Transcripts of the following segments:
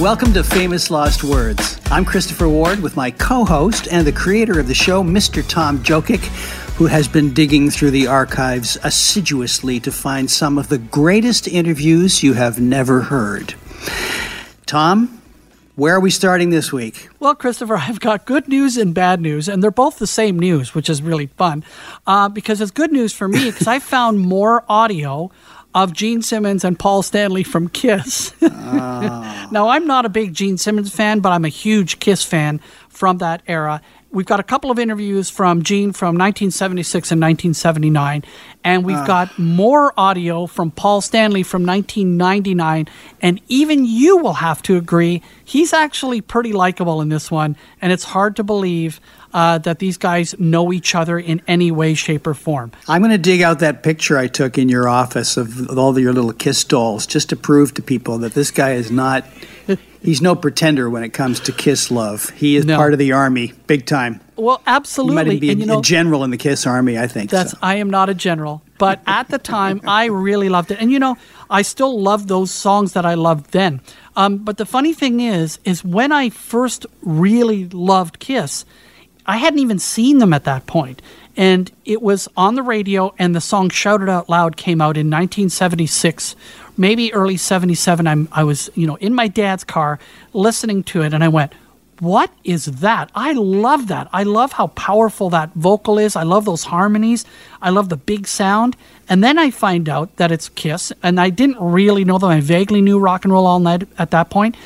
Welcome to Famous Lost Words. I'm Christopher Ward with my co host and the creator of the show, Mr. Tom Jokic, who has been digging through the archives assiduously to find some of the greatest interviews you have never heard. Tom, where are we starting this week? Well, Christopher, I've got good news and bad news, and they're both the same news, which is really fun uh, because it's good news for me because I found more audio of Gene Simmons and Paul Stanley from Kiss. Oh. now, I'm not a big Gene Simmons fan, but I'm a huge Kiss fan from that era. We've got a couple of interviews from Gene from 1976 and 1979, and we've uh. got more audio from Paul Stanley from 1999. And even you will have to agree, he's actually pretty likable in this one, and it's hard to believe uh, that these guys know each other in any way, shape, or form. I'm going to dig out that picture I took in your office of all your little kiss dolls just to prove to people that this guy is not. He's no pretender when it comes to kiss love. He is no. part of the army, big time. Well, absolutely. He might be and, you know, a general in the Kiss Army, I think. That's. So. I am not a general, but at the time, I really loved it, and you know, I still love those songs that I loved then. Um, but the funny thing is, is when I first really loved Kiss, I hadn't even seen them at that point. And it was on the radio, and the song Shout It Out Loud came out in 1976, maybe early 77. I'm, I was, you know, in my dad's car listening to it, and I went, what is that? I love that. I love how powerful that vocal is. I love those harmonies. I love the big sound. And then I find out that it's Kiss, and I didn't really know them. I vaguely knew rock and roll all night at that point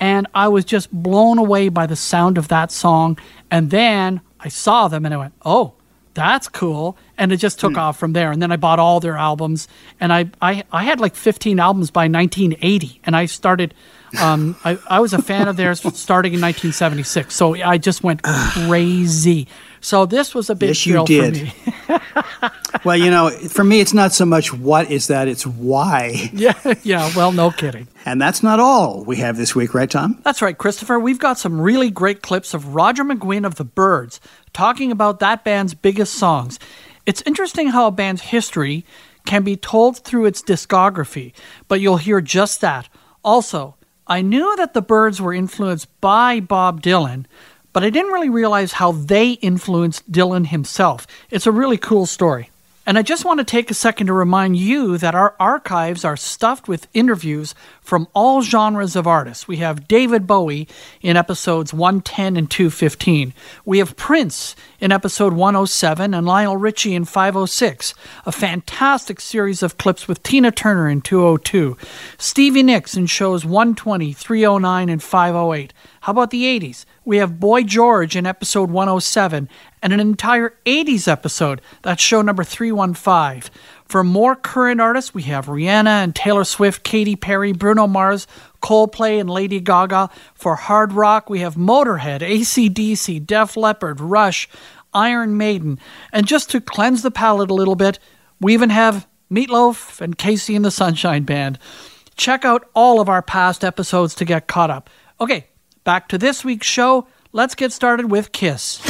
and I was just blown away by the sound of that song. And then I saw them and I went, oh, that's cool. And it just took mm. off from there. And then I bought all their albums. And I, I, I had like 15 albums by 1980. And I started, um, I, I was a fan of theirs starting in 1976. So I just went crazy. So this was a big yes, you did. for me. well, you know, for me, it's not so much what is that, it's why. Yeah, yeah. Well, no kidding. And that's not all we have this week, right, Tom? That's right, Christopher. We've got some really great clips of Roger McGuinn of the Byrds talking about that band's biggest songs. It's interesting how a band's history can be told through its discography, but you'll hear just that. Also, I knew that the Byrds were influenced by Bob Dylan, but I didn't really realize how they influenced Dylan himself. It's a really cool story. And I just want to take a second to remind you that our archives are stuffed with interviews from all genres of artists. We have David Bowie in episodes 110 and 215. We have Prince in episode 107 and Lionel Richie in 506. A fantastic series of clips with Tina Turner in 202. Stevie Nicks in shows 120, 309, and 508. How about the 80s? We have Boy George in episode 107 and an entire 80s episode. That's show number 315. For more current artists, we have Rihanna and Taylor Swift, Katy Perry, Bruno Mars, Coldplay, and Lady Gaga. For hard rock, we have Motorhead, ACDC, Def Leppard, Rush, Iron Maiden. And just to cleanse the palate a little bit, we even have Meatloaf and KC and the Sunshine Band. Check out all of our past episodes to get caught up. Okay, Back to this week's show. Let's get started with Kiss.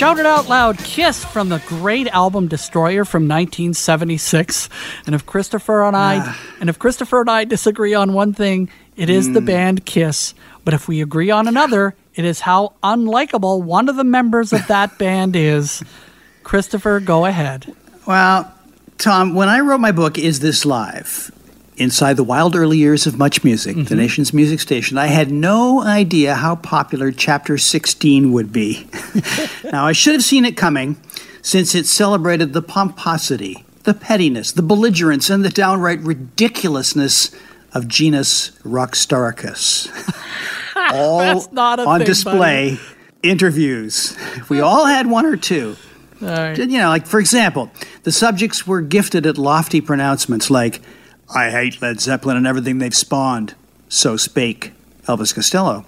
Shout it out loud, Kiss from the great album Destroyer from 1976. And if Christopher and I ah. and if Christopher and I disagree on one thing, it is mm. the band Kiss. But if we agree on another, it is how unlikable one of the members of that band is. Christopher, go ahead. Well, Tom, when I wrote my book, Is This Live? Inside the wild early years of Much Music, mm-hmm. the nation's music station, I had no idea how popular Chapter 16 would be. now, I should have seen it coming since it celebrated the pomposity, the pettiness, the belligerence, and the downright ridiculousness of genus Rockstaricus. all on thing, display. Buddy. Interviews. We all had one or two. You know, like for example, the subjects were gifted at lofty pronouncements like, I hate Led Zeppelin and everything they've spawned. So spake Elvis Costello.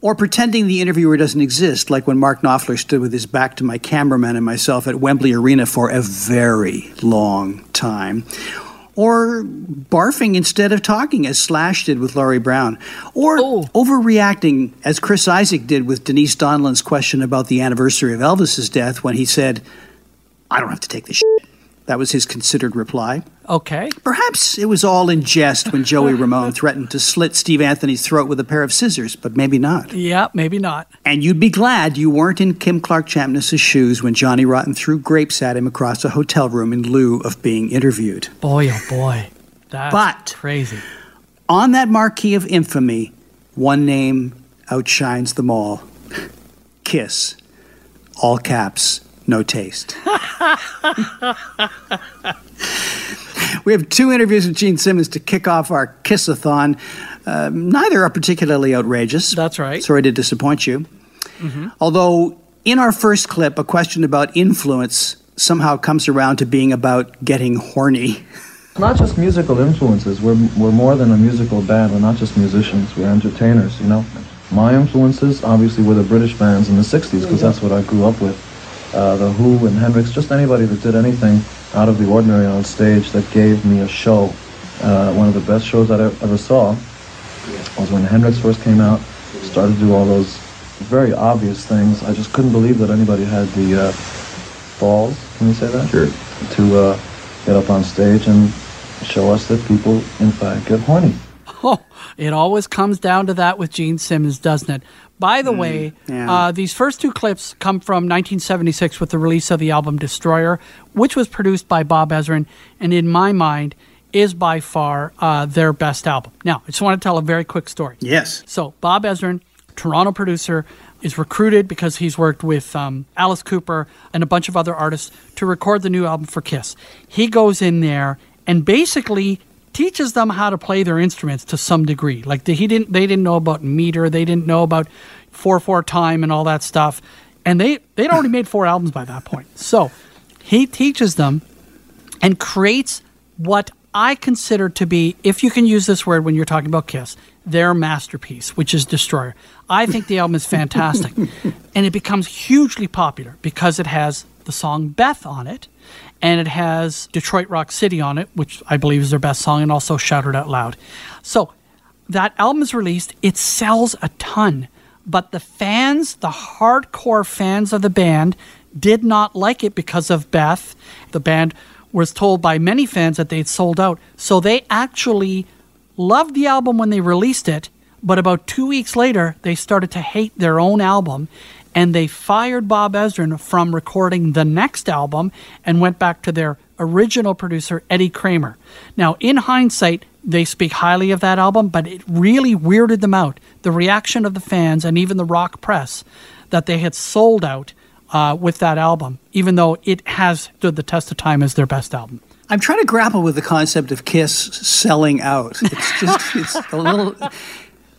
Or pretending the interviewer doesn't exist, like when Mark Knopfler stood with his back to my cameraman and myself at Wembley Arena for a very long time or barfing instead of talking, as Slash did with Laurie Brown, or Oh. overreacting, as Chris Isaak did with Denise Donlan's question about the anniversary of Elvis's death when he said, I don't have to take this shit. That was his considered reply. Okay. Perhaps it was all in jest when Joey Ramone threatened to slit Steve Anthony's throat with a pair of scissors, but maybe not. Yeah, maybe not. And you'd be glad you weren't in Kim Clarke Champniss's shoes when Johnny Rotten threw grapes at him across a hotel room in lieu of being interviewed. Boy, oh boy. That's But- crazy. On that marquee of infamy, one name outshines them all Kiss. All caps, no taste. we have two interviews with Gene Simmons to kick off our Kissathon. Uh, neither are particularly outrageous. That's right. Sorry to disappoint you. Although, in our first clip, a question about influence somehow comes around to being about getting horny. Not just musical influences. We're, we're more than a musical band. We're not just musicians. We're entertainers, you know. My influences, obviously, were the British bands in the 60s, because that's what I grew up with. Uh, the Who and Hendrix, just anybody that did anything out of the ordinary on stage that gave me a show. Uh, one of the best shows I ever saw was when Hendrix first came out, started to do all those very obvious things. I just couldn't believe that anybody had the uh, balls, can you say that? Sure. To uh, get up on stage and show us that people, in fact, get horny. It always comes down to that with Gene Simmons, doesn't it? By the way, yeah. uh, these first two clips come from 1976 with the release of the album Destroyer, which was produced by Bob Ezrin, and in my mind, is by far uh, their best album. Now, I just want to tell a very quick story. Yes. So Bob Ezrin, Toronto producer, is recruited because he's worked with um, Alice Cooper and a bunch of other artists to record the new album for Kiss. He goes in there and basically teaches them how to play their instruments to some degree. Like the, he didn't, they didn't know about meter, they didn't know about four four time and all that stuff, and they they'd already made four albums by that point. So he teaches them and creates what I consider to be, if you can use this word when you're talking about Kiss, their masterpiece, which is Destroyer. I think the album is fantastic. and it becomes hugely popular because it has the song Beth on it, and it has Detroit Rock City on it, which I believe is their best song, and also Shout It Out Loud. So that album is released, it sells a ton. But the fans, the hardcore fans of the band, did not like it because of Beth. The band was told by many fans that they'd sold out. So they actually loved the album when they released it, but about two weeks later, they started to hate their own album and they fired Bob Ezrin from recording the next album and went back to their original producer, Eddie Kramer. Now, in hindsight, they speak highly of that album, but it really weirded them out. The reaction of the fans and even the rock press that they had sold out uh, with that album, even though it has stood the test of time as their best album. I'm trying to grapple with the concept of Kiss selling out. It's just it's a little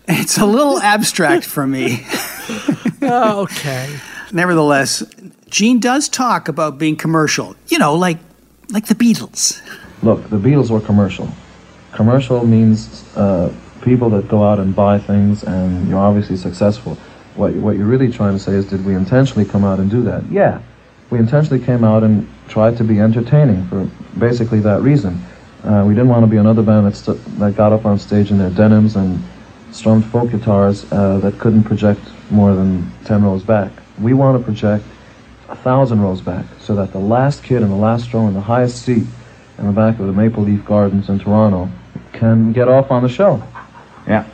it's a little abstract for me. okay. Nevertheless, Gene does talk about being commercial. You know, like like the Beatles. Look, the Beatles were commercial. Commercial means uh, people that go out and buy things, and you're obviously successful. What, what you're really trying to say is, did we intentionally come out and do that? Yeah. We intentionally came out and tried to be entertaining for basically that reason. Uh, we didn't want to be another band that, st- that got up on stage in their denims and strummed folk guitars uh, that couldn't project more than 10 rows back. We want to project a thousand rows back so that the last kid in the last row in the highest seat in the back of the Maple Leaf Gardens in Toronto can get off on the show. Yeah.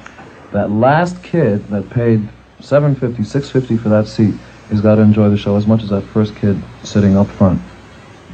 That last kid that paid 750, 650 for that seat has got to enjoy the show as much as that first kid sitting up front.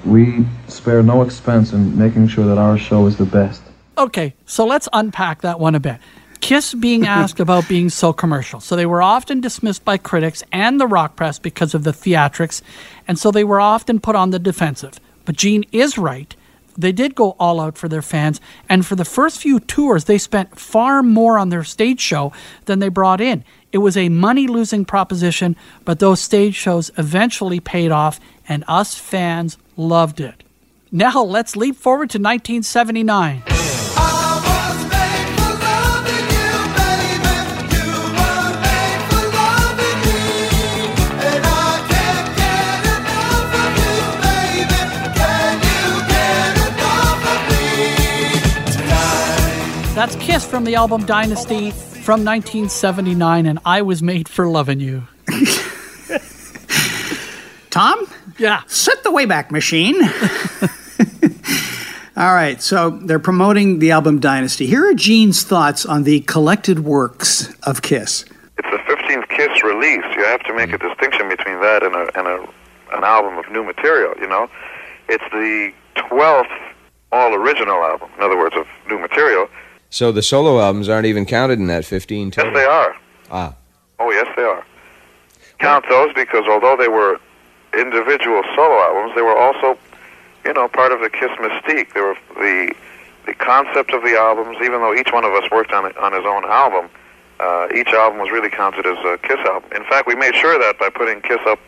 We spare no expense in making sure that our show is the best. Okay, so let's unpack that one a bit. Kiss being asked about being so commercial. So they were often dismissed by critics and the rock press because of the theatrics, and so they were often put on the defensive. But Gene is right. They did go all out for their fans, and for the first few tours, they spent far more on their stage show than they brought in. It was a money losing proposition, but those stage shows eventually paid off, and us fans loved it. Now let's leap forward to 1979. Kiss from the album Dynasty from 1979, and I Was Made for Loving You. Tom, Yeah. set the Wayback Machine. All right, so they're promoting the album Dynasty. Here are Gene's thoughts on the collected works of Kiss. It's the 15th Kiss release. You have to make a distinction between that and, a, and a, an album of new material, you know? It's the 12th all original album, in other words, of new material. So the solo albums aren't even counted in that 15 Yes, total? they are. Ah. Oh, yes, they are. Count those because although they were individual solo albums, they were also, you know, part of the Kiss mystique. They were the the concept of the albums. Even though each one of us worked on on his own album, uh, each album was really counted as a Kiss album. In fact, we made sure of that by putting Kiss up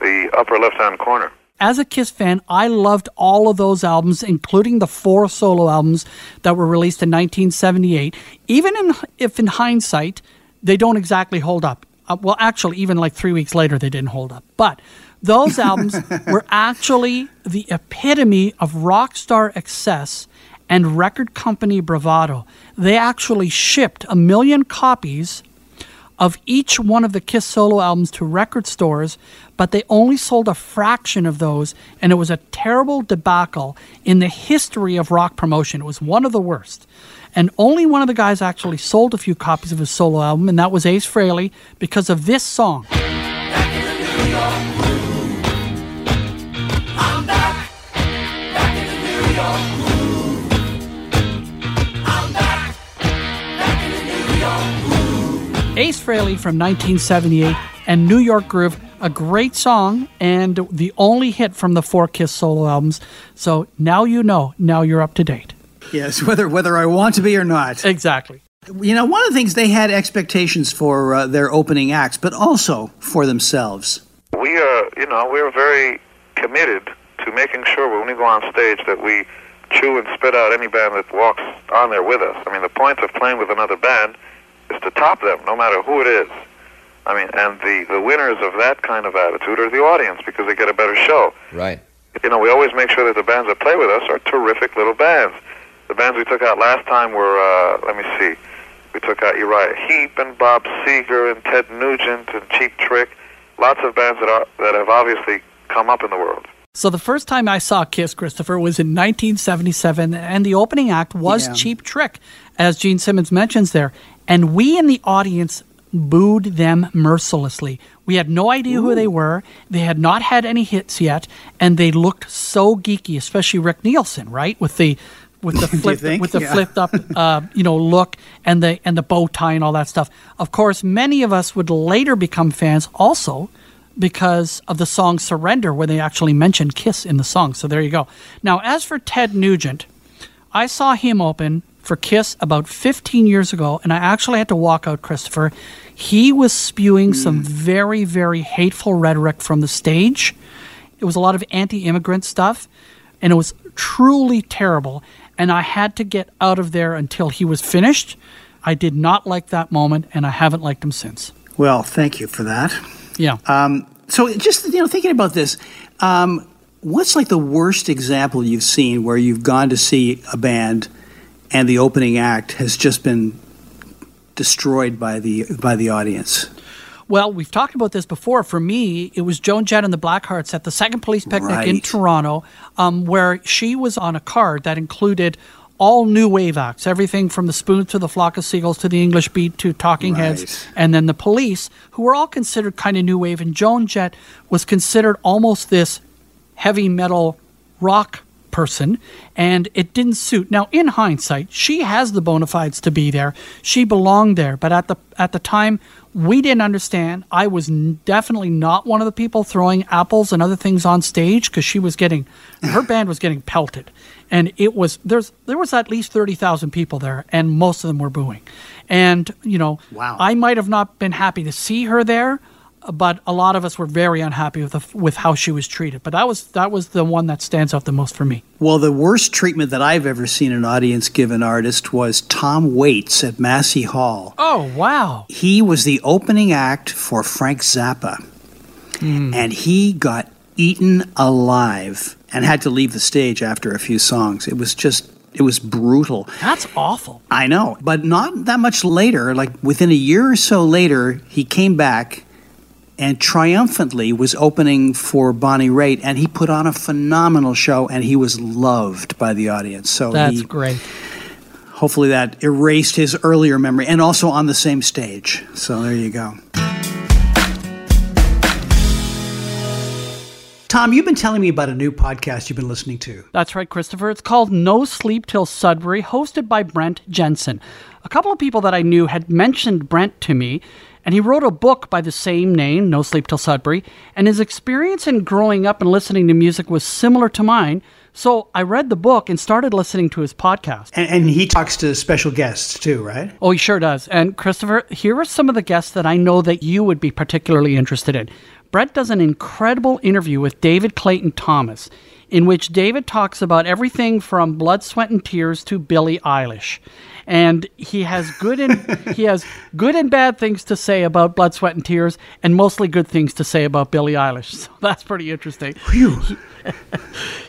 the upper left-hand corner. As a Kiss fan, I loved all of those albums, including the four solo albums that were released in 1978. Even in, if in hindsight, they don't exactly hold up. Uh, well, actually, even like three weeks later, they didn't hold up. But those albums were actually the epitome of rock star excess and record company bravado. They actually shipped a million copies of each one of the Kiss solo albums to record stores, but they only sold a fraction of those, and it was a terrible debacle in the history of rock promotion. It was one of the worst. And only one of the guys actually sold a few copies of his solo album, and that was Ace Frehley because of this song. Ace Frehley from 1978 and New York Groove, a great song and the only hit from the four Kiss solo albums. So now you know, now you're up to date. Yes, whether whether I want to be or not. Exactly. You know, one of the things they had expectations for uh, their opening acts, but also for themselves. We are, you know, we are very committed to making sure when we go on stage that we chew and spit out any band that walks on there with us. I mean, the point of playing with another band is to top them, no matter who it is. I mean, and the, the winners of that kind of attitude are the audience because they get a better show. Right. You know, we always make sure that the bands that play with us are terrific little bands. The bands we took out last time were, uh, let me see, we took out Uriah Heep and Bob Seger and Ted Nugent and Cheap Trick. Lots of bands that are that have obviously come up in the world. So the first time I saw Kiss, Christopher, was in 1977, and the opening act was Yeah. Cheap Trick, as Gene Simmons mentions there. And we in the audience booed them mercilessly. We had no idea who they were. They had not had any hits yet, and they looked so geeky, especially Rick Nielsen, right, with the with the flip with the Yeah. flipped up uh, you know look and the and the bow tie and all that stuff. Of course, many of us would later become fans also because of the song Surrender, where they actually mentioned Kiss in the song. So there you go. Now, as for Ted Nugent, I saw him open for Kiss about 15 years ago, and I actually had to walk out, Christopher. He was spewing some very, very hateful rhetoric from the stage. It was a lot of anti immigrant stuff, and it was truly terrible. And I had to get out of there until he was finished. I did not like that moment, and I haven't liked him since. Well, thank you for that. Yeah. So, just you know, thinking about this, um, what's like the worst example you've seen where you've gone to see a band and the opening act has just been destroyed by the by the audience? Well, we've talked about this before. For me, it was Joan Jett and the Blackhearts at the Second Police Picnic in Toronto, um, where she was on a card that included all new wave acts, everything from the Spoons to the Flock of Seagulls to the English Beat to Talking Heads, and then the Police, who were all considered kind of new wave. And Joan Jett was considered almost this heavy metal rock person and it didn't suit. Now in hindsight she has the bona fides to be there. She belonged there. But at the at the time we didn't understand. I was n- definitely not one of the people throwing apples and other things on stage because she was getting her band was getting pelted. And it was there's there was at least 30,000 people there and most of them were booing. And you know Wow. i might have not been happy to see her there but a lot of us were very unhappy with the, with how she was treated. But that was that was the one that stands out the most for me. Well, the worst treatment that I've ever seen an audience give an artist was Tom Waits at Massey Hall. Oh wow! He was the opening act for Frank Zappa, hmm. and he got eaten alive and had to leave the stage after a few songs. It was just It was brutal. That's awful. I know, but not that much later, like within a year or so later, he came back and triumphantly was opening for Bonnie Raitt, and he put on a phenomenal show, and he was loved by the audience. So That's he, great. hopefully that erased his earlier memory, and also on the same stage. So there you go. Tom, you've been telling me about a new podcast you've been listening to. That's right, Christopher. It's called No Sleep Till Sudbury, hosted by Brent Jensen. A couple of people that I knew had mentioned Brent to me, and he wrote a book by the same name, No Sleep Till Sudbury, and his experience in growing up and listening to music was similar to mine. So I read the book and started listening to his podcast. And, and he talks to special guests too, right? Oh, he sure does. And Christopher, here are some of the guests that I know that you would be particularly interested in. Brett does an incredible interview with David Clayton Thomas, in which David talks about everything from blood, sweat, and tears to Billie Eilish. And he has good and he has good and bad things to say about blood, sweat, and tears, and mostly good things to say about Billie Eilish. So that's pretty interesting.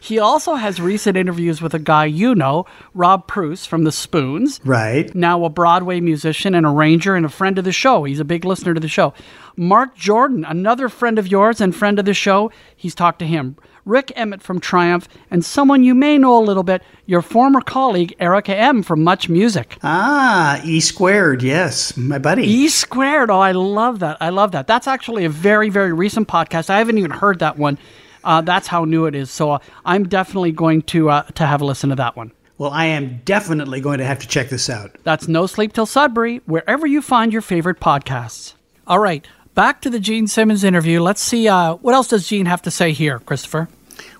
He also has recent interviews with a guy you know, Rob Preuss from The Spoons. Right. Now a Broadway musician and arranger and a friend of the show. He's a big listener to the show. Marc Jordan, another friend of yours and friend of the show. He's talked to him. Rik Emmett from Triumph, and someone you may know a little bit, your former colleague Erica M from Much Music. Ah, E squared, yes, my buddy. E squared. Oh, I love that. I love that. That's actually a very, very recent podcast. I haven't even heard that one. Uh, that's how new it is. So uh, I'm definitely going to uh, to have a listen to that one. well, I am definitely going to have to check this out. That's No Sleep Till Sudbury, wherever you find your favorite podcasts. All right, back to the Gene Simmons interview. Let's see uh, what else does Gene have to say here, Christopher.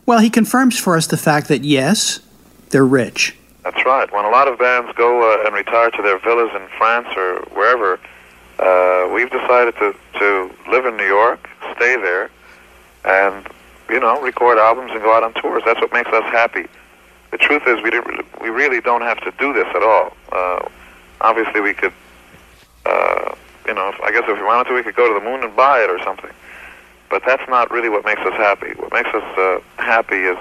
Well, he confirms for us the fact that yes, they're rich. That's right. When a lot of bands go uh, and retire to their villas in France or wherever, uh, we've decided to, to live in New York, stay there, and you know, record albums and go out on tours. That's what makes us happy. The truth is, we didn't, we really don't have to do this at all. Uh, obviously, we could, uh, you know, if, I guess if we wanted to, we could go to the moon and buy it or something. But that's not really what makes us happy. What makes us uh, happy is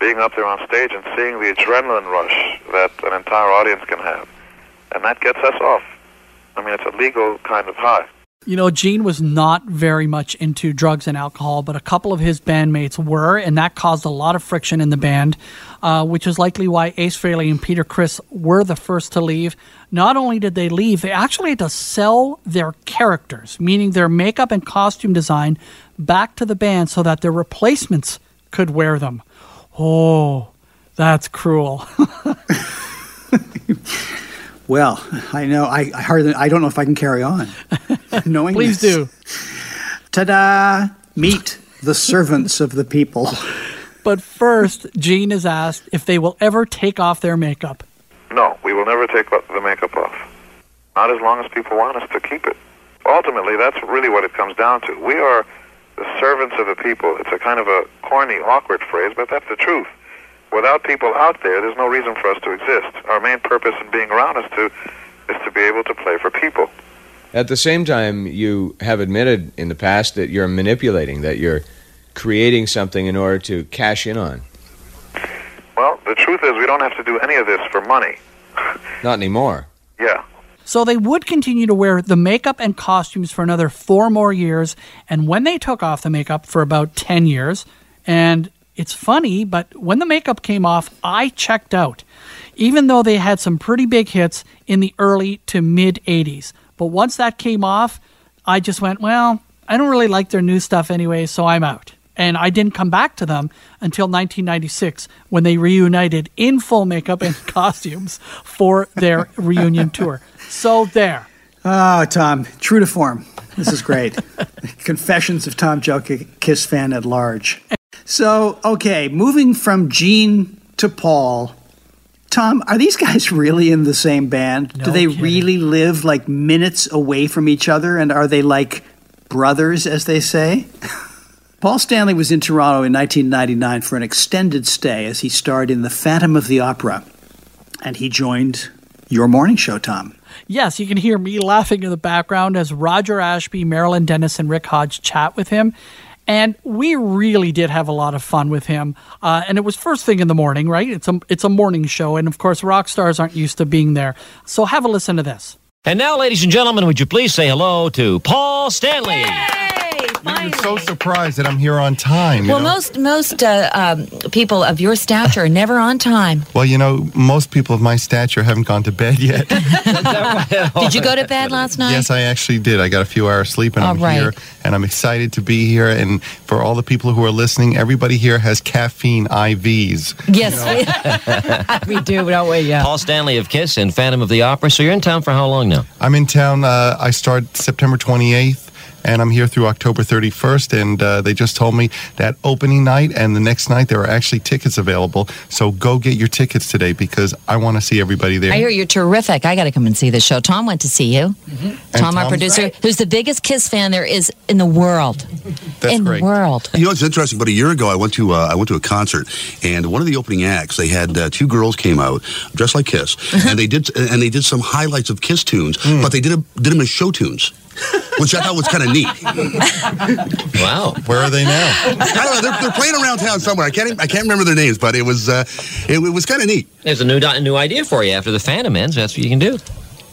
being up there on stage and seeing the adrenaline rush that an entire audience can have, and that gets us off. I mean, it's a legal kind of high. You know, Gene was not very much into drugs and alcohol, but a couple of his bandmates were, and that caused a lot of friction in the band, uh, which is likely why Ace Frehley and Peter Criss were the first to leave. Not only did they leave, they actually had to sell their characters, meaning their makeup and costume design, back to the band so that their replacements could wear them. Oh, that's cruel. Well, I know. I, I hardly. I don't know if I can carry on. Knowing Please this. do. Ta-da! Meet the servants of the people. But first, Gene is asked if they will ever take off their makeup. No, we will never take the makeup off. Not as long as people want us to keep it. Ultimately, that's really what it comes down to. We are the servants of the people. It's a kind of a corny, awkward phrase, but that's the truth. Without people out there, there's no reason for us to exist. Our main purpose in being around is to is to be able to play for people. At the same time, you have admitted in the past that you're manipulating, that you're creating something in order to cash in on. Well, the truth is, we don't have to do any of this for money. Not anymore. Yeah. So they would continue to wear the makeup and costumes for another four more years, and when they took off the makeup for about 10 years, and it's funny, but when the makeup came off, I checked out, even though they had some pretty big hits in the early to mid 80s. But once that came off, I just went, well, I don't really like their new stuff anyway, so I'm out. And I didn't come back to them until 1996 when they reunited in full makeup and costumes for their reunion tour. So there. Oh, Tom, true to form. This is great. Confessions of Tom Joe Kiss fan at large. So, okay, moving from Gene to Paul. Tom, are these guys really in the same band? No Do they kidding. really live like minutes away from each other? And are they like brothers, as they say? Paul Stanley was in Toronto in 1999 for an extended stay as he starred in The Phantom of the Opera. And he joined your morning show, Tom. Yes, you can hear me laughing in the background as Roger Ashby, Marilyn Denis, and Rick Hodge chat with him. And we really did have a lot of fun with him. Uh, and it was first thing in the morning, right? It's a, it's a morning show. And of course, rock stars aren't used to being there. So have a listen to this. And now, ladies and gentlemen, would you please say hello to Paul Stanley? You're so surprised that I'm here on time. Well, know? most most uh, um, people of your stature are never on time. Well, you know, most people of my stature haven't gone to bed yet. Did you go to bed last night? yes, I actually did. I got a few hours sleep, and All I'm right. here, and I'm excited to be here. And for all the people who are listening, everybody here has caffeine IVs. Yes, we, we do, don't we? Yeah. Paul Stanley of Kiss and Phantom of the Opera. So you're in town for how long now? I'm in town. Uh, I start September 28th. And I'm here through October 31st, and uh, they just told me that opening night and the next night there are actually tickets available. So go get your tickets today because I want to see everybody there. I hear you're terrific. I got to come and see the show. Tom went to see you. And Tom, our Tom's- producer, who's the biggest Kiss fan there is in the world. That's in great. the world. You know, it's interesting. But a year ago, I went to uh, I went to a concert, and one of the opening acts, they had uh, two girls came out dressed like Kiss, and they did and they did some highlights of Kiss tunes, Hmm. but they did a, did them as show tunes, which I thought was kind of neat. Wow. Where are they now? I don't know. They're, they're playing around town somewhere. I can't even- I can't remember their names, but it was uh, it, it was kind of neat. There's a new a new idea for you after the Phantom ends. That's what you can do.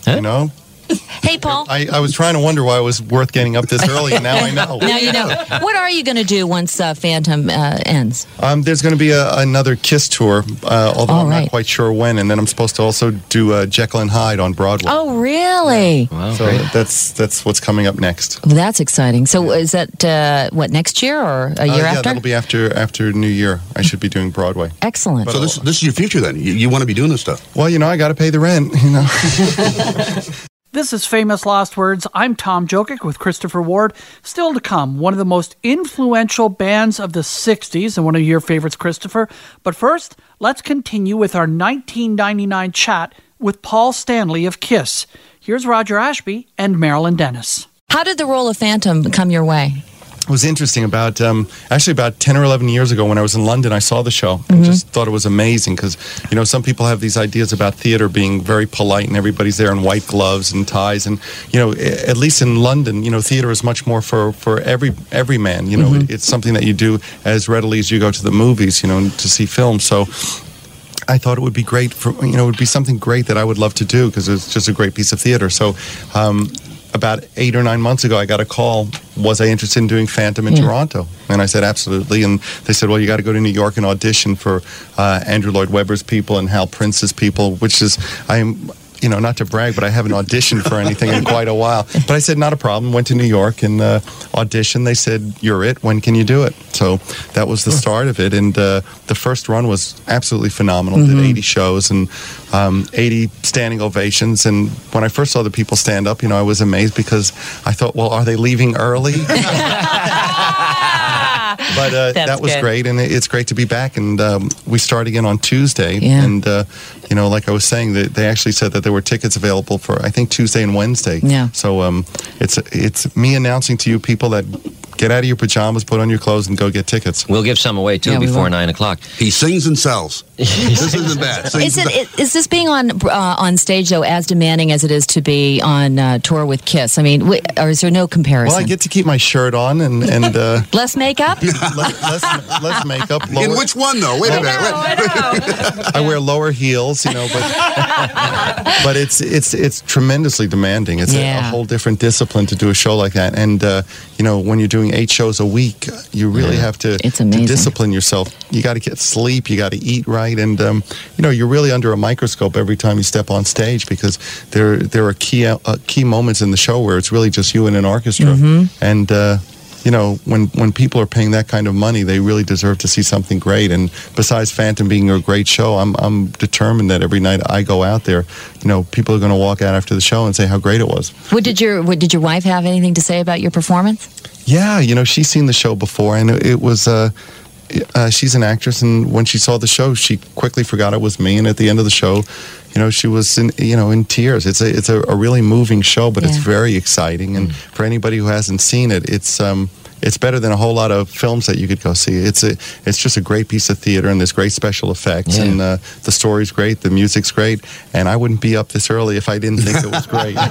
You know, Hey, Paul. I, I was trying to wonder why it was worth getting up this early, and now I know. Now you know. What are you going to do once uh, Phantom uh, ends? Um, there's going to be a, another Kiss tour, uh, although All I'm right. not quite sure when, and then I'm supposed to also do uh, Jekyll and Hyde on Broadway. Oh, really? Wow. so great. that's that's what's coming up next. Well, that's exciting. So, is that uh, what next year or a Uh, year yeah, after? that'll be after after New Year. I should be doing Broadway. Excellent. So this this is your future then. You, you want to be doing this stuff. Well, you know, I got to pay the rent. You know. This is Famous Lost Words. I'm Tom Jokic with Christopher Ward. Still to come, one of the most influential bands of the 60s and one of your favorites, Christopher. But first, let's continue with our 1999 chat with Paul Stanley of Kiss. Here's Roger Ashby and Marilyn Denis. How did the role of Phantom come your way? It was interesting about um, actually about 10 or 11 years ago when I was in London, I saw the show and just thought it was amazing because, you know, some people have these ideas about theater being very polite and everybody's there in white gloves and ties. And, you know, at least in London, you know, theater is much more for, for every, every man. You know, it's something that you do as readily as you go to the movies, you know, to see films. So, I thought it would be great for you know it would be something great that I would love to do because it's just a great piece of theater. So, um, about eight or nine months ago, I got a call. Was I interested in doing Phantom in Toronto? And I said absolutely. And they said, well, you got to go to New York and audition for uh, Andrew Lloyd Webber's people and Hal Prince's people, which is I am. You know, not to brag, but I haven't auditioned for anything in quite a while. But I said, not a problem. Went to New York and uh, auditioned. They said, you're it. When can you do it? So that was the start of it. And uh, the first run was absolutely phenomenal. Did 80 shows and um, 80 standing ovations. And when I first saw the people stand up, you know, I was amazed because I thought, well, are they leaving early? but uh, that was good. great, and it- it's great to be back. And um, we start again on Tuesday. Yeah. And uh, you know, like I was saying, that they actually said that there were tickets available for I think Tuesday and Wednesday. Yeah. So um, it's it's me announcing to you people that get out of your pajamas, put on your clothes, and go get tickets. We'll give some away too Yeah, before will. nine o'clock. He sings and sells. this isn't bad. Sings Is it is this being on uh, on stage though as demanding as it is to be on uh, tour with Kiss? I mean, wh- or is there no comparison? Well, I get to keep my shirt on and and uh, less makeup. less, less, less makeup. In which one though? Wait a minute. Wait. I wear lower heels, you know, but but it's it's it's tremendously demanding. It's a, a whole different discipline to do a show like that, and uh, you know, when you're doing eight shows a week, you really have to, It's to discipline yourself. You got to get sleep, you got to eat right, and um, you know, you're really under a microscope every time you step on stage because there there are key uh, key moments in the show where it's really just you and an orchestra, and. Uh, you know, when, when people are paying that kind of money, they really deserve to see something great. And besides Phantom being a great show, I'm, I'm determined that every night I go out there, you know, people are going to walk out after the show and say how great it was. What did your what, did your wife have anything to say about your performance? Yeah, you know, she's seen the show before, and it, it was. Uh, uh, she's an actress, and when she saw the show, she quickly forgot it was me. And at the end of the show, you know, she was in, you know, in tears. It's a, it's a, a really moving show, but it's very exciting. And for anybody who hasn't seen it, it's, um, it's better than a whole lot of films that you could go see. It's a, it's just a great piece of theater, and there's great special effects, Yeah. and uh, the story's great, the music's great, and I wouldn't be up this early if I didn't think it was great.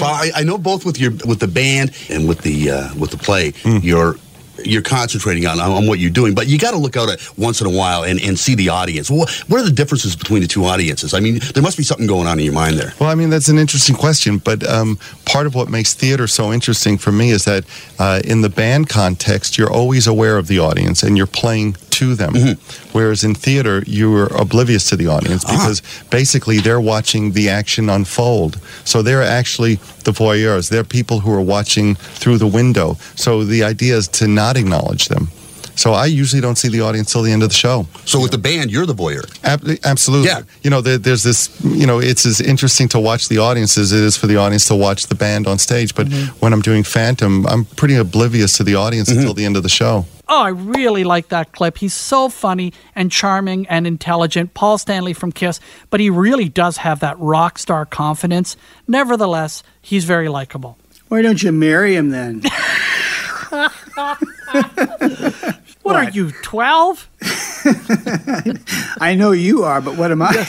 Well, I, I know both with your with the band and with the uh, with the play, Hmm. you're you're concentrating on, on what you're doing, but you got to look out at once in a while and, and see the audience. What, what are the differences between the two audiences? I mean, there must be something going on in your mind there. Well, I mean, that's an interesting question, but um, part of what makes theater so interesting for me is that uh, in the band context, you're always aware of the audience and you're playing to them. Mm-hmm. Whereas in theater, you're oblivious to the audience ah. because basically they're watching the action unfold. So they're actually the voyeurs. They're people who are watching through the window. So the idea is to not acknowledge them. So I usually don't see the audience till the end of the show. So with the band, you're the voyeur. Ab- absolutely. Yeah. You know, there, there's this. You know, it's as interesting to watch the audience as it is for the audience to watch the band on stage. But mm-hmm. when I'm doing Phantom, I'm pretty oblivious to the audience mm-hmm. until the end of the show. Oh, I really like that clip. He's so funny and charming and intelligent. Paul Stanley from Kiss, but he really does have that rock star confidence. Nevertheless, he's very likable. Why don't you marry him then? What, are you, 12? I know you are, but what am I?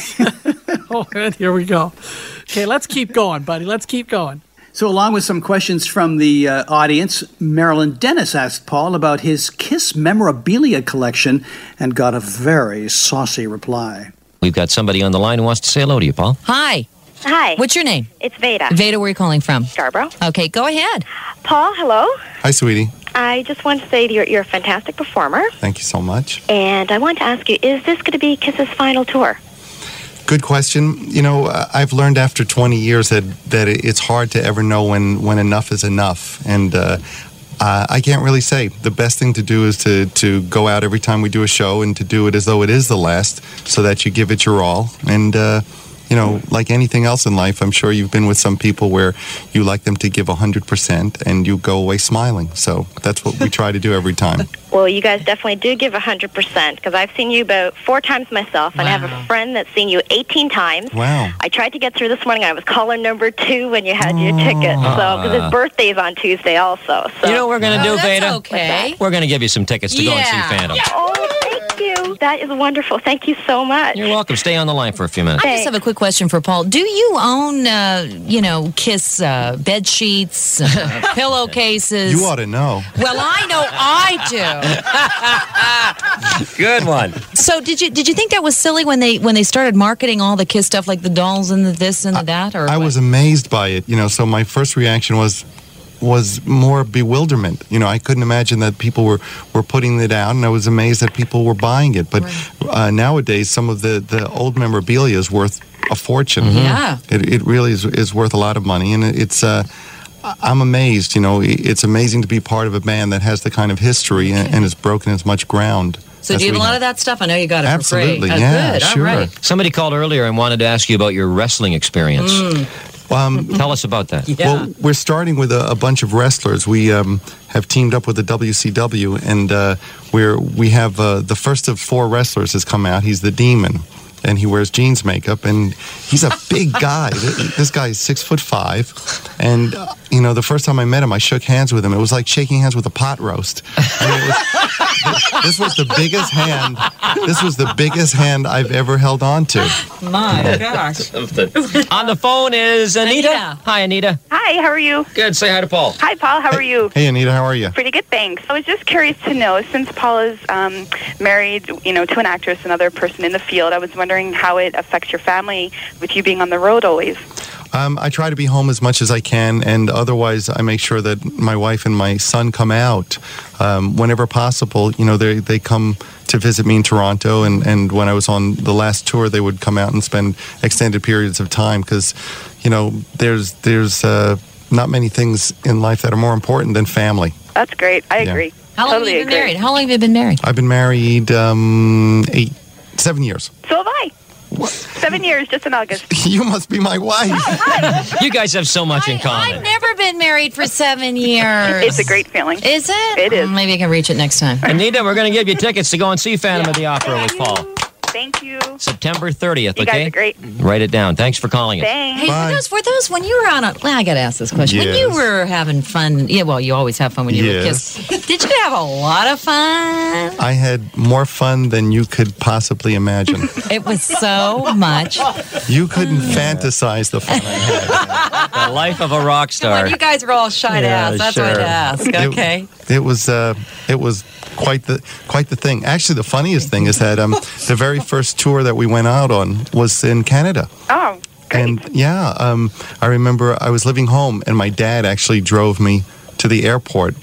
Oh. Here we go. Okay, let's keep going, buddy. Let's keep going. So, along with some questions from the uh, audience, Marilyn Denis asked Paul about his Kiss memorabilia collection and got a very saucy reply. We've got somebody on the line who wants to say hello to you, Paul. Hi. Hi. What's your name? It's Veda. Veda, where are you calling from? Scarborough. Okay, go ahead. Paul, hello. Hi, sweetie. I just want to say you're, you're a fantastic performer, Thank you so much. and I want to ask you: Is this going to be Kiss's final tour? Good question. You know, I've learned after 20 years that that it's hard to ever know when when enough is enough, and uh, I can't really say. The best thing to do is to to go out every time we do a show and to do it as though it is the last, so that you give it your all. And uh, you know, like anything else in life, I'm sure you've been with some people where you like them to give 100% and you go away smiling. So that's what we try to do every time. Well, you guys definitely do give 100% because I've seen you about four times myself, and I have a friend that's seen you 18 times. Wow. I tried to get through this morning. I was caller number two when you had your oh. ticket. So, because his uh. birthday's on Tuesday also. So. You know what we're going to oh, do, Oh, that's Veda? okay. We're going to give you some tickets to go and see Yeah. Phantom. Oh, thank you. That is wonderful. Thank you so much. You're welcome. Stay on the line for a few minutes. I just have a quick question for Paul. Do you own, uh, you know, Kiss uh, bed sheets, uh, pillowcases? You ought to know. Well, I know I do. Good one. So, did you did you think that was silly when they when they started marketing all the Kiss stuff, like the dolls and the this and the that? Or I what? was amazed by it. You know, so my first reaction was was more bewilderment. You know, I couldn't imagine that people were, were putting it out, and I was amazed that people were buying it. But uh, nowadays, some of the, the old memorabilia is worth a fortune. Yeah. It, it really is, is worth a lot of money, and it's. Uh, I- I'm amazed. You know, it's amazing to be part of a band that has the kind of history and, and has broken as much ground. So, as do you have a lot of that stuff? I know you got it Absolutely, for free. Oh, yeah, good. sure. All right. Somebody called earlier and wanted to ask you about your wrestling experience. Um, Tell us about that. Yeah. Well, we're starting with a, a bunch of wrestlers. We um, have teamed up with the WCW, and uh, we're we have uh, the first of four wrestlers has come out. He's the Demon, and he wears Gene's makeup, and he's a big guy. This guy is six foot five, and uh, you know, the first time I met him, I shook hands with him. It was like shaking hands with a pot roast. I it was- this was the biggest hand. This was the biggest hand I've ever held on to. My gosh. On the phone is Anita. Anita. Hi, Anita. Hi, how are you? Good. Say hi to Paul. Hi, Paul. How are you? Hey, Anita, how are you? Pretty good, thanks. I was just curious to know, since Paul is um, married, you know, to an actress, another person in the field, I was wondering how it affects your family with you being on the road always. Um, I try to be home as much as I can, and otherwise, I make sure that my wife and my son come out um, whenever possible. You know, they they come to visit me in Toronto, and, and when I was on the last tour, they would come out and spend extended periods of time because, you know, there's there's uh, not many things in life that are more important than family. That's great. I Yeah. agree. How long totally have you been agree. married? How long have you been married? I've been married um, eight, seven years. So have I. What? Seven years, just in August. you must be my wife. Oh, you guys have so much in common. I've never been married for seven years. It's a great feeling. Is it? It is. Mm, maybe I can reach it next time. Anita, we're going to give you tickets to go and see Phantom of the Opera with Paul. Thank Thank you. September 30th, You okay? guys are great. Write it down. Thanks for calling us. Thanks. Hey, for those, for those, when you were on a, well, I got to ask this question. When you were having fun, yeah, well, you always have fun when you were Yes. Kiss. Did you have a lot of fun? I had more fun than you could possibly imagine. It was so much. you couldn't fantasize the fun I had. The life of a rock Come star. on, you guys were all shy to Yeah, ask. That's why I had to sure. ask. It- Okay. It, was uh, it was quite the quite the thing. Actually, the funniest thing is that um, the very first tour that we went out on was in Canada. Oh, And yeah, um, I remember I was living home, and my dad actually drove me to the airport.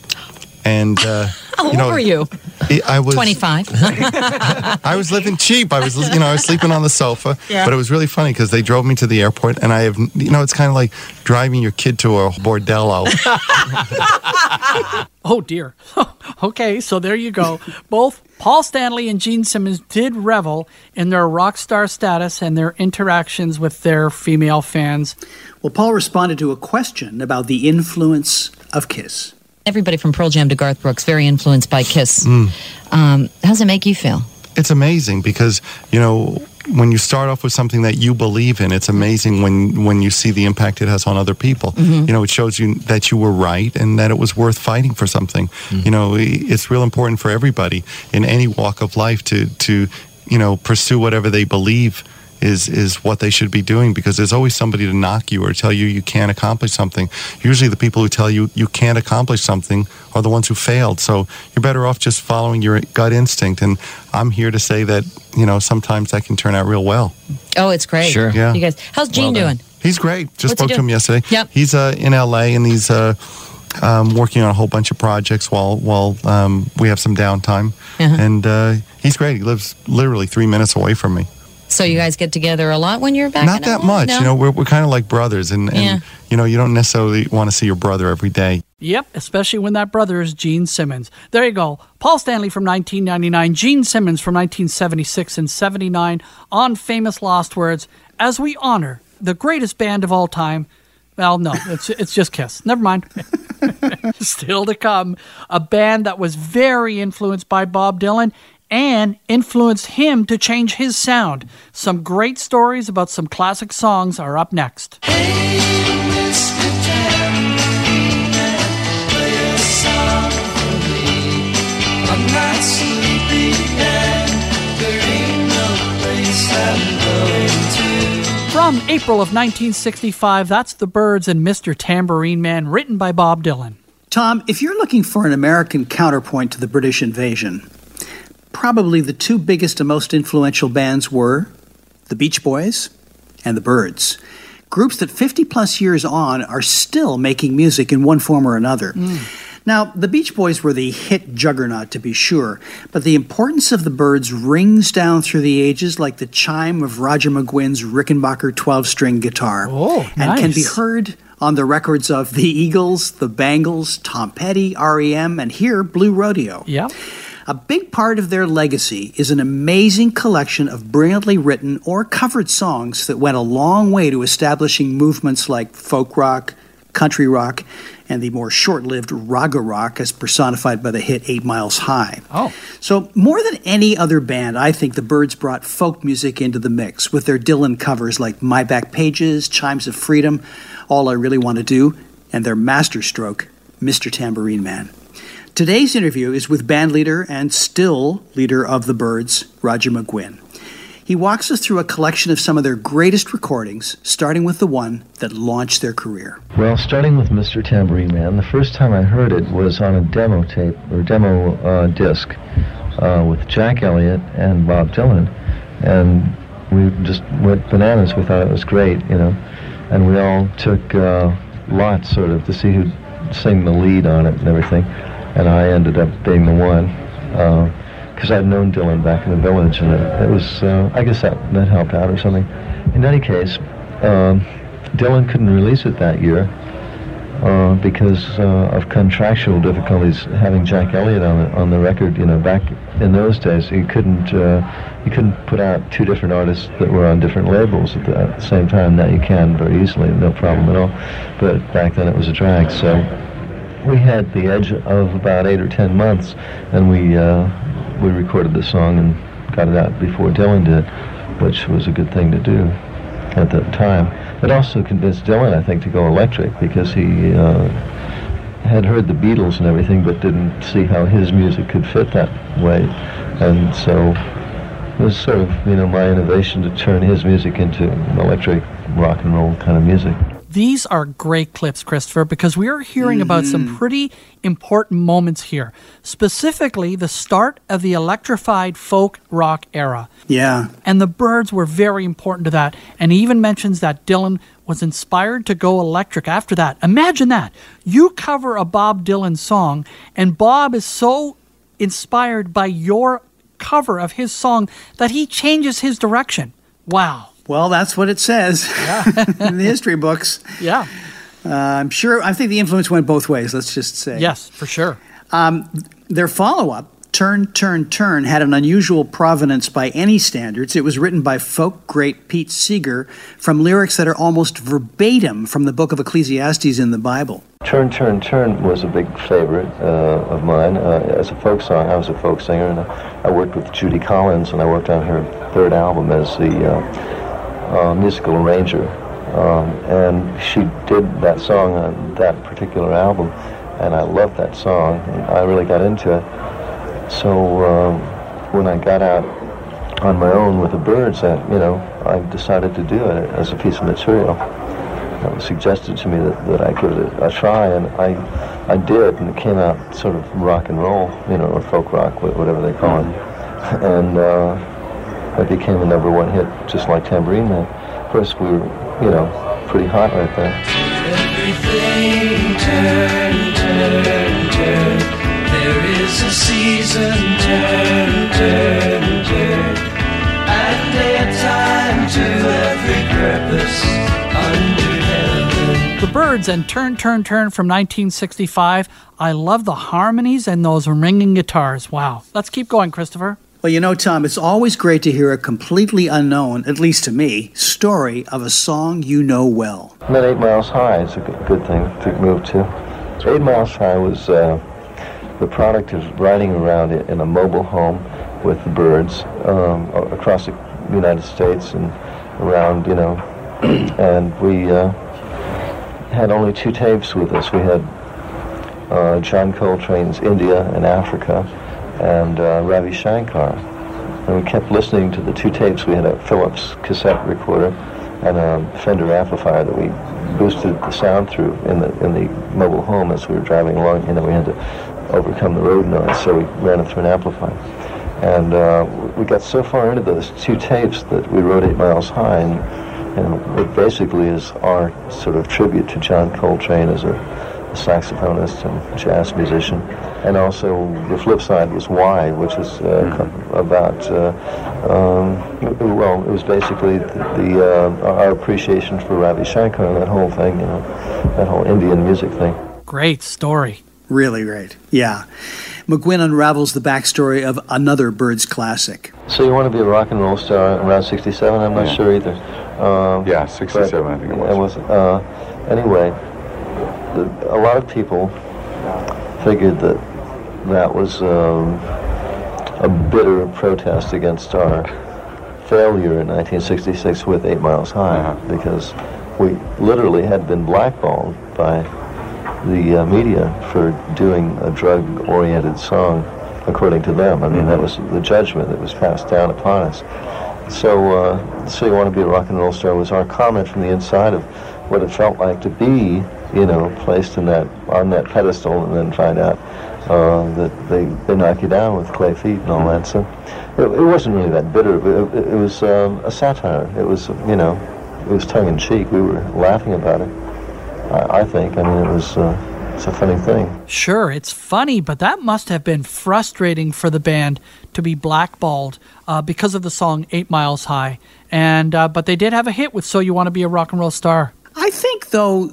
And uh, How old you know, were you? I- I was 25. I was living cheap. I was, you know, I was sleeping on the sofa. Yeah. But it was really funny because they drove me to the airport, and I have, you know, it's kind of like driving your kid to a bordello. Oh dear. okay, so there you go. Both Paul Stanley and Gene Simmons did revel in their rock star status and their interactions with their female fans. Well, Paul responded to a question about the influence of Kiss. Everybody from Pearl Jam to Garth Brooks, very influenced by Kiss. Mm. Um, how does it make you feel? It's amazing because you know when you start off with something that you believe in, it's amazing when when you see the impact it has on other people. Mhm. You know, it shows you that you were right and that it was worth fighting for something. You know, it's real important for everybody in any walk of life to to you know pursue whatever they believe is is what they should be doing because there's always somebody to knock you or tell you you can't accomplish something. Usually the people who tell you you can't accomplish something are the ones who failed. So you're better off just following your gut instinct and I'm here to say that, you know, sometimes that can turn out real well. Oh, it's great. Sure. Yeah. You guys, how's Gene Well doing? He's great. Just What's spoke to him yesterday. Yep. He's uh, in LA and he's uh, um, working on a whole bunch of projects while while um, we have some downtime. Uh-huh. And uh, he's great. He lives literally three minutes away from me. So you guys get together a lot when you're back? Not in that LA? much. No? You know, we're, we're kind of like brothers, and, and Yeah. you know, you don't necessarily want to see your brother every day. Yep, especially when that brother is Gene Simmons. There you go. Paul Stanley from 1999, Gene Simmons from 1976 and 79 on Famous Lost Words as we honor the greatest band of all time. Well, no, it's it's just Kiss. Never mind. Still to come, a band that was very influenced by Bob Dylan and influenced him to change his sound. Some great stories about some classic songs are up next. From April of 1965, that's The Byrds and Mr. Tambourine Man, written by Bob Dylan. Tom, if you're looking for an American counterpoint to the British invasion, probably the two biggest and most influential bands were the Beach Boys and the Byrds. Groups that 50 plus years on are still making music in one form or another. Hmm. Now, the Beach Boys were the hit juggernaut, to be sure, but the importance of the Byrds rings down through the ages like the chime of Roger McGuinn's Rickenbacker 12 string guitar. Oh, and can be heard on the records of the Eagles, the Bangles, Tom Petty, REM, and here, Blue Rodeo. Yeah. A big part of their legacy is an amazing collection of brilliantly written or covered songs that went a long way to establishing movements like folk rock, country rock, and the more short lived raga rock as personified by the hit Eight Miles High. Oh. So, more than any other band, I think the Byrds brought folk music into the mix with their Dylan covers like My Back Pages, Chimes of Freedom, All I Really Want to Do, and their masterstroke, Mr. Tambourine Man. Today's interview is with bandleader and still leader of the Byrds, Roger McGuinn. He walks us through a collection of some of their greatest recordings, starting with the one that launched their career. Well, starting with Mr. Tambourine Man, the first time I heard it was on a demo tape or demo uh, disc uh, with Jack Elliott and Bob Dylan, and we just went bananas. We thought it was great, you know, and we all took uh, lots sort of to see who'd sing the lead on it and everything, and I ended up being the one. Because I'd known Dylan back in the village, and it, it was, uh, I guess that, that helped out or something. In any case, um, Dylan couldn't release it that year uh, because uh, of contractual difficulties. Having Jack Elliott on the, on the record, you know, back in those days, he couldn't uh, he couldn't put out two different artists that were on different labels at the, at the same time. Now you can very easily, no problem at all. But back then it was a drag. So we had the edge of about eight or ten months, and we uh, we recorded the song and got it out before Dylan did, which was a good thing to do at that time. It also convinced Dylan, I think, to go electric because he uh, had heard the Beatles and everything, but didn't see how his music could fit that way, and so it was sort of you know my innovation to turn his music into electric rock and roll kind of music. These are great clips, Christopher, because we are hearing about some mm-hmm. pretty important moments here. Specifically, the start of the electrified folk rock era. Yeah. And the Byrds were very important to that. And he even mentions that Dylan was inspired to go electric after that. Imagine that. You cover a Bob Dylan song, and Bob is so inspired by your cover of his song that he changes his direction. Wow. Well, that's what it says in the history books. Yeah. Uh, I'm sure, I think the influence went both ways, let's just say. Yes, for sure. Um, their follow up, Turn, Turn, Turn, had an unusual provenance by any standards. It was written by folk great Pete Seeger from lyrics that are almost verbatim from the book of Ecclesiastes in the Bible. Turn, Turn, Turn was a big favorite uh, of mine. Uh, as a folk song, I was a folk singer, and I, I worked with Judy Collins, and I worked on her third album as the uh, musical arranger. Um, and she did that song on that particular album, and I loved that song. And I really got into it. So um, when I got out on my own with the Byrds, I, you know, I decided to do it as a piece of material. It was suggested to me that, that I give it a, a try, and I, I did, and it came out sort of rock and roll, you know, or folk rock, whatever they call it. And uh, it became a number one hit, just like Tambourine Man. Of course, we were, you know, pretty hot right there. Everything turn, turn, turn. There is a season, turn, turn, turn. And a time to every purpose under heaven. The Byrds and Turn, Turn, Turn from 1965. I love the harmonies and those ringing guitars. Wow. Let's keep going, Christopher. Well, you know, Tom, it's always great to hear a completely unknown, at least to me, story of a song you know well. Then Eight Miles High is a good, good thing to move to. Eight Miles High was uh, the product of riding around in a mobile home with the Byrds um, across the United States and around, you know, and we uh, had only two tapes with us. We had uh, John Coltrane's India and Africa and uh, Ravi Shankar. And we kept listening to the two tapes. We had a Philips cassette recorder and a Fender amplifier that we boosted the sound through in the in the mobile home as we were driving along. You know, we had to overcome the road noise, so we ran it through an amplifier. And uh, we got so far into those two tapes that we wrote Eight Miles High, and, and it basically is our sort of tribute to John Coltrane as a saxophonist and jazz musician. And also the flip side was Why, which is uh, co- about, uh, um, well, it was basically the, the uh, our appreciation for Ravi Shankar and that whole thing, you know, that whole Indian music thing. Great story. Really great. Yeah. McGuinn unravels the backstory of another Byrds classic. So you want to be a rock and roll star around 67? I'm not Yeah. sure either. Um, Yeah, 67, I think it was. It was uh, anyway, the, a lot of people figured that that was um, a bitter protest against our failure in 1966 with Eight Miles High Uh-huh. because we literally had been blackballed by the uh, media for doing a drug-oriented song, according to them. I mean, that was the judgment that was passed down upon us. So, uh, so you want to be a rock and roll star was our comment from the inside of what it felt like to be, you know, placed in that on that pedestal, and then find out uh, that they they knock you down with clay feet and all that. So, it, it wasn't really that bitter. But it, it was um, a satire. It was, you know, it was tongue in cheek. We were laughing about it. I, I think. I mean, it was. Uh, it's a funny thing. Sure, it's funny, but that must have been frustrating for the band to be blackballed uh, because of the song Eight Miles High. And uh, but they did have a hit with "So You Want to Be a Rock and Roll Star." I think, though,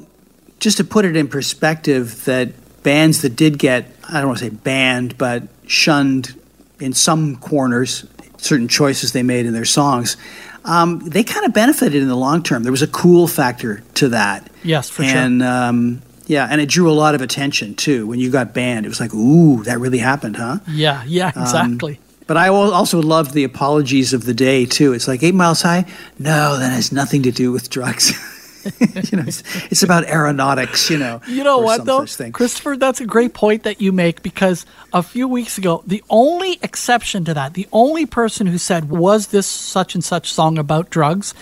just to put it in perspective, that bands that did get, I don't want to say banned, but shunned in some corners, certain choices they made in their songs, um, they kind of benefited in the long term. There was a cool factor to that. Yes, for sure. and, um, yeah, and it drew a lot of attention, too. When you got banned, it was like, ooh, that really happened, huh? Yeah, yeah, Um, exactly. But I also loved the apologies of the day too. It's like eight miles high. No, that has nothing to do with drugs. you know, it's, it's about aeronautics. You know, You know what though. Christopher? That's a great point that you make because a few weeks ago, the only exception to that, the only person who said, "Was this such and such song about drugs?"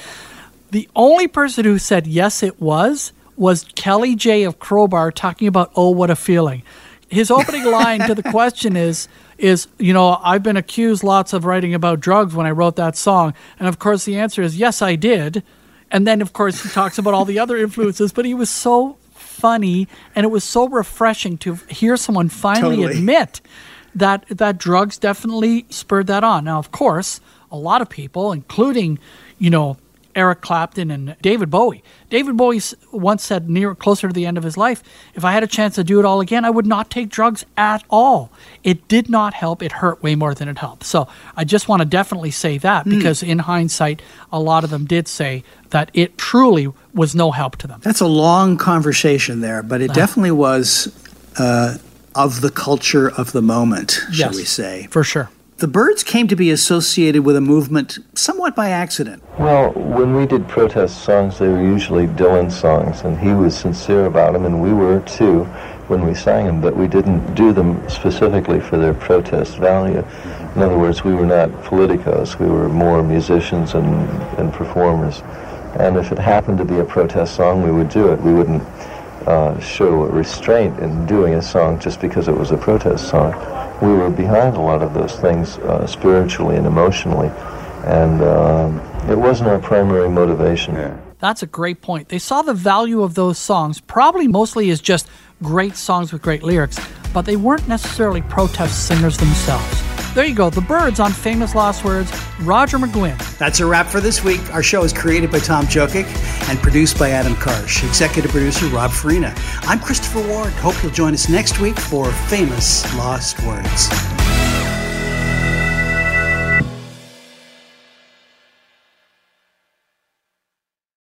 The only person who said yes, it was was Kelly Jay of Crowbar talking about "Oh, what a feeling." His opening line to the question is is you know I've been accused lots of writing about drugs when I wrote that song, and of course the answer is yes, I did. And then of course he talks about all the other influences, but he was so funny and it was so refreshing to hear someone finally Totally. admit that that drugs definitely spurred that on. Now, of course, a lot of people, including, you know, Eric Clapton and David Bowie. David Bowie once said near closer to the end of his life, if I had a chance to do it all again, I would not take drugs at all. It did not help. It hurt way more than it helped. So I just want to definitely say that Hmm. because in hindsight, a lot of them did say that it truly was no help to them. That's a long conversation there, but it Uh-huh. definitely was uh, of the culture of the moment, shall Yes. we say. For sure. The Byrds came to be associated with a movement somewhat by accident. Well, when we did protest songs, they were usually Dylan songs, and he was sincere about them, and we were too when we sang them, but we didn't do them specifically for their protest value. In other words, we were not politicos, we were more musicians and, and performers. And if it happened to be a protest song, we would do it. We wouldn't uh, show restraint in doing a song just because it was a protest song. We were behind a lot of those things uh, spiritually and emotionally, and um, it wasn't our primary motivation. That's a great point. They saw the value of those songs, probably mostly as just great songs with great lyrics, but they weren't necessarily protest singers themselves. There you go, The Byrds on Famous Lost Words, Roger McGuinn. That's a wrap for this week. Our show is created by Tom Jokic and produced by Adam Karsh. Executive producer Rob Farina. I'm Christopher Ward. Hope you'll join us next week for Famous Lost Words.